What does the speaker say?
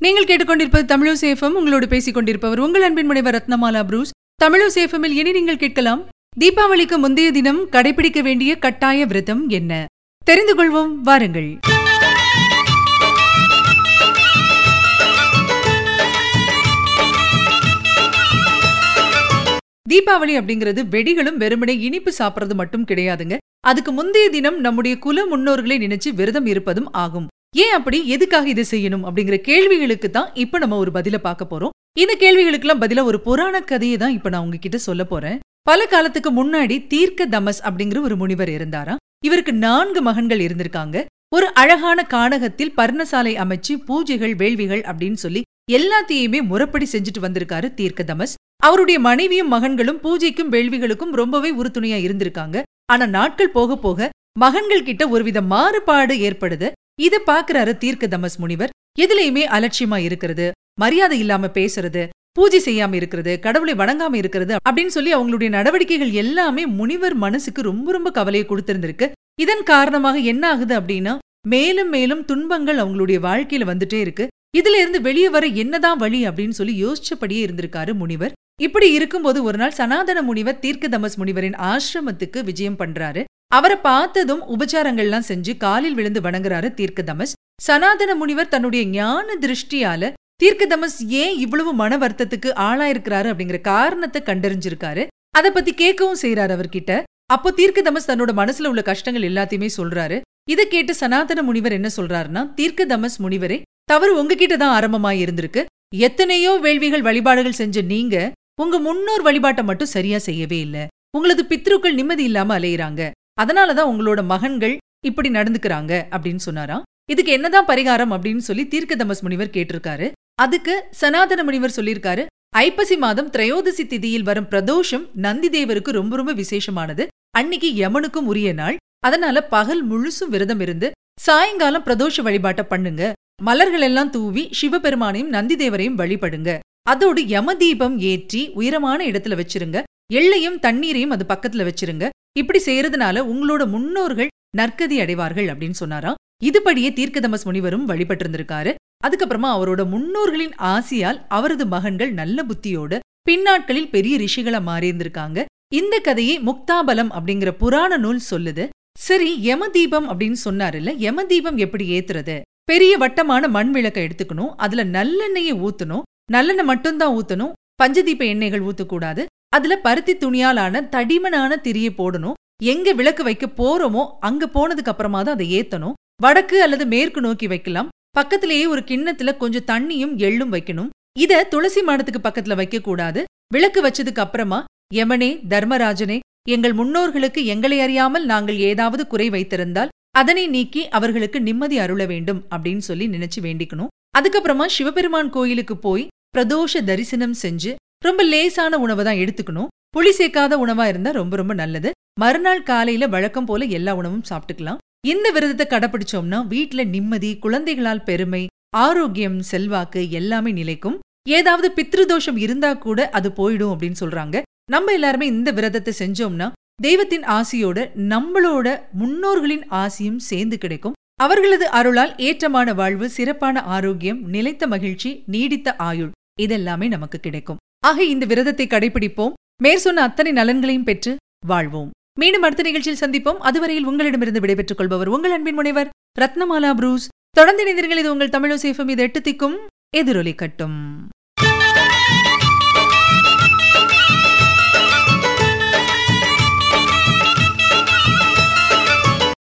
நீங்கள் கேட்டுக்கொண்டிருப்பது தமிழோ சேஃபம் உங்களோடு பேசிக் கொண்டிருப்பவர் உங்கள் அன்பின் முனைவர் ரத்னமாலா புரூஸ். தமிழோ சேஃபமில் இனி நீங்கள் கேட்கலாம் தீபாவளிக்கு முந்தைய தினம் கடைபிடிக்க வேண்டிய கட்டாய விரதம் என்ன? தெரிந்து கொள்வோம் வாருங்கள். தீபாவளி அப்படிங்கிறது வெடிகளும் வெறுமனே இனிப்பு சாப்பிடுறது மட்டும் கிடையாதுங்க. அதுக்கு முந்தைய தினம் நம்முடைய குல முன்னோர்களை நினைச்சு விரதம் இருப்பதும் ஆகும். ஏன் அப்படி? எதுக்காக இதை செய்யணும்? அப்படிங்கிற கேள்விகளுக்கு தான் இப்ப நம்ம ஒரு பதில பார்க்க போறோம். இந்த கேள்விகளுக்கெல்லாம் பதிலா ஒரு புராண கதையை தான் இப்ப நான் உங்ககிட்ட சொல்ல போறேன். பல காலத்துக்கு முன்னாடி தீர்க்க தமஸ் அப்படிங்கிற ஒரு முனிவர் இருந்தாராம். இவருக்கு நான்கு மகன்கள் இருந்திருக்காங்க. ஒரு அழகான காணகத்தில் பர்ணசாலை அமைச்சு பூஜைகள் வேள்விகள் அப்படின்னு சொல்லி எல்லாத்தையுமே முறப்படி செஞ்சுட்டு வந்திருக்காரு தீர்க்கதமஸ் அவருடைய மனைவியும் மகன்களும் பூஜைக்கும் வேள்விகளுக்கும் ரொம்பவே உறுதுணையா இருந்திருக்காங்க. ஆனா நாட்கள் போக போக மகன்கள் கிட்ட ஒருவித மாறுபாடு ஏற்படுது. இத பாக்குறாரு தீர்க்கதமஸ் முனிவர். எதுலயுமே அலட்சியமா இருக்கிறது மரியாதை இல்லாம பேசுறது பூஜை செய்யாம இருக்கிறது கடவுளை வணங்காம இருக்கிறது அப்படின்னு சொல்லி அவங்களுடைய நடவடிக்கைகள் எல்லாமே முனிவர் மனசுக்கு ரொம்ப ரொம்ப கவலையை கொடுத்திருந்திருக்கு. இதன் காரணமாக என்ன ஆகுது அப்படின்னா மேலும் மேலும் துன்பங்கள் அவங்களுடைய வாழ்க்கையில வந்துட்டே இருக்கு. இதுல இருந்து வெளியே வர என்னதான் வழி அப்படின்னு சொல்லி யோசிச்சபடியே இருந்திருக்காரு முனிவர். இப்படி இருக்கும்போது ஒரு நாள் சனாதன முனிவர் தீர்க்கதமஸ் முனிவரின் ஆசிரமத்துக்கு விஜயம் பண்றாரு. அவரை பார்த்ததும் உபச்சாரங்கள்லாம் செஞ்சு காலில் விழுந்து வணங்குறாரு தீர்க்கதமஸ். சனாதன முனிவர் தன்னுடைய ஞான திருஷ்டியால தீர்க்கதமஸ் ஏன் இவ்வளவு மன வருத்தத்துக்கு ஆளாயிருக்கிறாரு அப்படிங்கிற காரணத்தை கண்டறிஞ்சிருக்காரு. அத பத்தி கேட்கவும் செய்யறாரு அவர்கிட்ட. அப்போ தீர்க்கதமஸ் தன்னோட மனசுல உள்ள கஷ்டங்கள் எல்லாத்தையுமே சொல்றாரு. இத கேட்டு சனாதன முனிவர் என்ன சொல்றாருன்னா தீர்க்கதமஸ் முனிவரே தவறு உங்ககிட்ட தான் ஆரம்பமாய் இருந்திருக்கு. எத்தனையோ வேள்விகள் வழிபாடுகள் செஞ்ச நீங்க உங்க முன்னோர் வழிபாட்டை மட்டும் சரியா செய்யவே இல்ல. உங்களது பித்ருக்கள் நிம்மதி இல்லாம அலையுறாங்க. அதனாலதான் உங்களோட மகன்கள் இப்படி நடந்துக்கிறாங்க அப்படின்னு சொன்னாராம் இதுக்கு என்னதான் பரிகாரம் அப்படின்னு சொல்லி தீர்க்கதமஸ் முனிவர் கேட்டிருக்காரு. அதுக்கு சனாதன முனிவர் சொல்லியிருக்காரு ஐப்பசி மாதம் திரையோதசி திதியில் வரும் பிரதோஷம் நந்தி தேவருக்கு ரொம்ப ரொம்ப விசேஷமானது. அன்னிக்கு யமனுக்கும் உரிய நாள். அதனால பகல் முழுசும் விரதம் இருந்து சாயங்காலம் பிரதோஷ வழிபாட்டை பண்ணுங்க. மலர்கள் எல்லாம் தூவி சிவபெருமானையும் நந்தி தேவரையும் வழிபடுங்க. அதோடு யம தீபம் ஏற்றி உயரமான இடத்துல வச்சிருங்க. எள்ளையும் தண்ணீரையும் அது பக்கத்துல வச்சிருங்க. இப்படி செய்யறதுனால உங்களோட முன்னோர்கள் நற்கதி அடைவார்கள் அப்படின்னு சொன்னாராம். இதுபடியே தீர்க்கதமஸ் முனிவரும் வழிபட்டிருந்திருக்காரு. அதுக்கப்புறமா அவரோட முன்னோர்களின் ஆசியால் அவரது மகன்கள் நல்ல புத்தியோட பின்னாட்களில் பெரிய ரிஷிகளா மாறியிருந்திருக்காங்க. இந்த கதையை முக்தாபலம் அப்படிங்கிற புராண நூல் சொல்லுது. சரி யம தீபம் அப்படின்னு சொன்னாருல்ல யம தீபம் எப்படி ஏத்துறது? பெரிய வட்டமான மண் விளக்க எடுத்துக்கணும் அதுல நல்லெண்ணெயை ஊத்தணும் நல்லெண்ணெய் மட்டும்தான் ஊத்தணும் பஞ்சதீப எண்ணெய்கள் ஊத்தக்கூடாது அதுல பருத்தி துணியாலான தடிமனான திரியை போடணும். எங்க விளக்கு வைக்க போறோமோ அங்க போனதுக்கு அப்புறமா தான் அதை ஏத்தணும். வடக்கு அல்லது மேற்கு நோக்கி வைக்கலாம். பக்கத்திலேயே ஒரு கிண்ணத்துல கொஞ்சம் தண்ணியும் எள்ளும் வைக்கணும். இத துளசி மாடத்துக்கு பக்கத்துல வைக்க கூடாது. விளக்கு வச்சதுக்கு அப்புறமா யமனே தர்மராஜனே எங்கள் முன்னோர்களுக்கு எங்களை அறியாமல் நாங்கள் ஏதாவது குறை வைத்திருந்தால் அதனை நீக்கி அவர்களுக்கு நிம்மதி அருள வேண்டும் அப்படின்னு சொல்லி நினைச்சு வேண்டிக்கணும். அதுக்கப்புறமா சிவபெருமான் கோயிலுக்கு போய் பிரதோஷ தரிசனம் செஞ்சு ரொம்ப லேசான உணவை தான் எடுத்துக்கணும். புளி சேர்க்காத உணவா இருந்தா ரொம்ப ரொம்ப நல்லது. மறுநாள் காலையில வழக்கம் போல எல்லா உணவும் சாப்பிட்டுக்கலாம். இந்த விரதத்தை கடைபிடிச்சோம்னா வீட்ல நிம்மதி குழந்தைகளால் பெருமை ஆரோக்கியம் செல்வாக்கு எல்லாமே நிலைக்கும். ஏதாவது பித்ருதோஷம் இருந்தா கூட அது போயிடும் அப்படின்னு சொல்றாங்க. நம்ம எல்லாருமே இந்த விரதத்தை செஞ்சோம்னா தெய்வத்தின் ஆசியோட நம்மளோட முன்னோர்களின் ஆசியும் சேர்ந்து கிடைக்கும். அவர்களது அருளால் ஏற்றமான வாழ்வு சிறப்பான ஆரோக்கியம் நிலைத்த மகிழ்ச்சி நீடித்த ஆயுள் இதெல்லாமே நமக்கு கிடைக்கும். ஆக இந்த விரதத்தை கடைபிடிப்போம். மேற்சொன்ன அத்தனை நலன்களையும் பெற்று வாழ்வோம். மீண்டும் அடுத்த நிகழ்ச்சியில் சந்திப்போம். அதுவரையில் உங்களிடமிருந்து விடைபெற்றுக் கொள்பவர் உங்கள் அன்பின் முனைவர் ரத்னமாலா புரூஸ். தொடர்ந்து இணைந்தீர்கள் இது உங்கள் தமிழோசேஃபம் இது எட்டு திக்கும் எதிரொலி கட்டும்.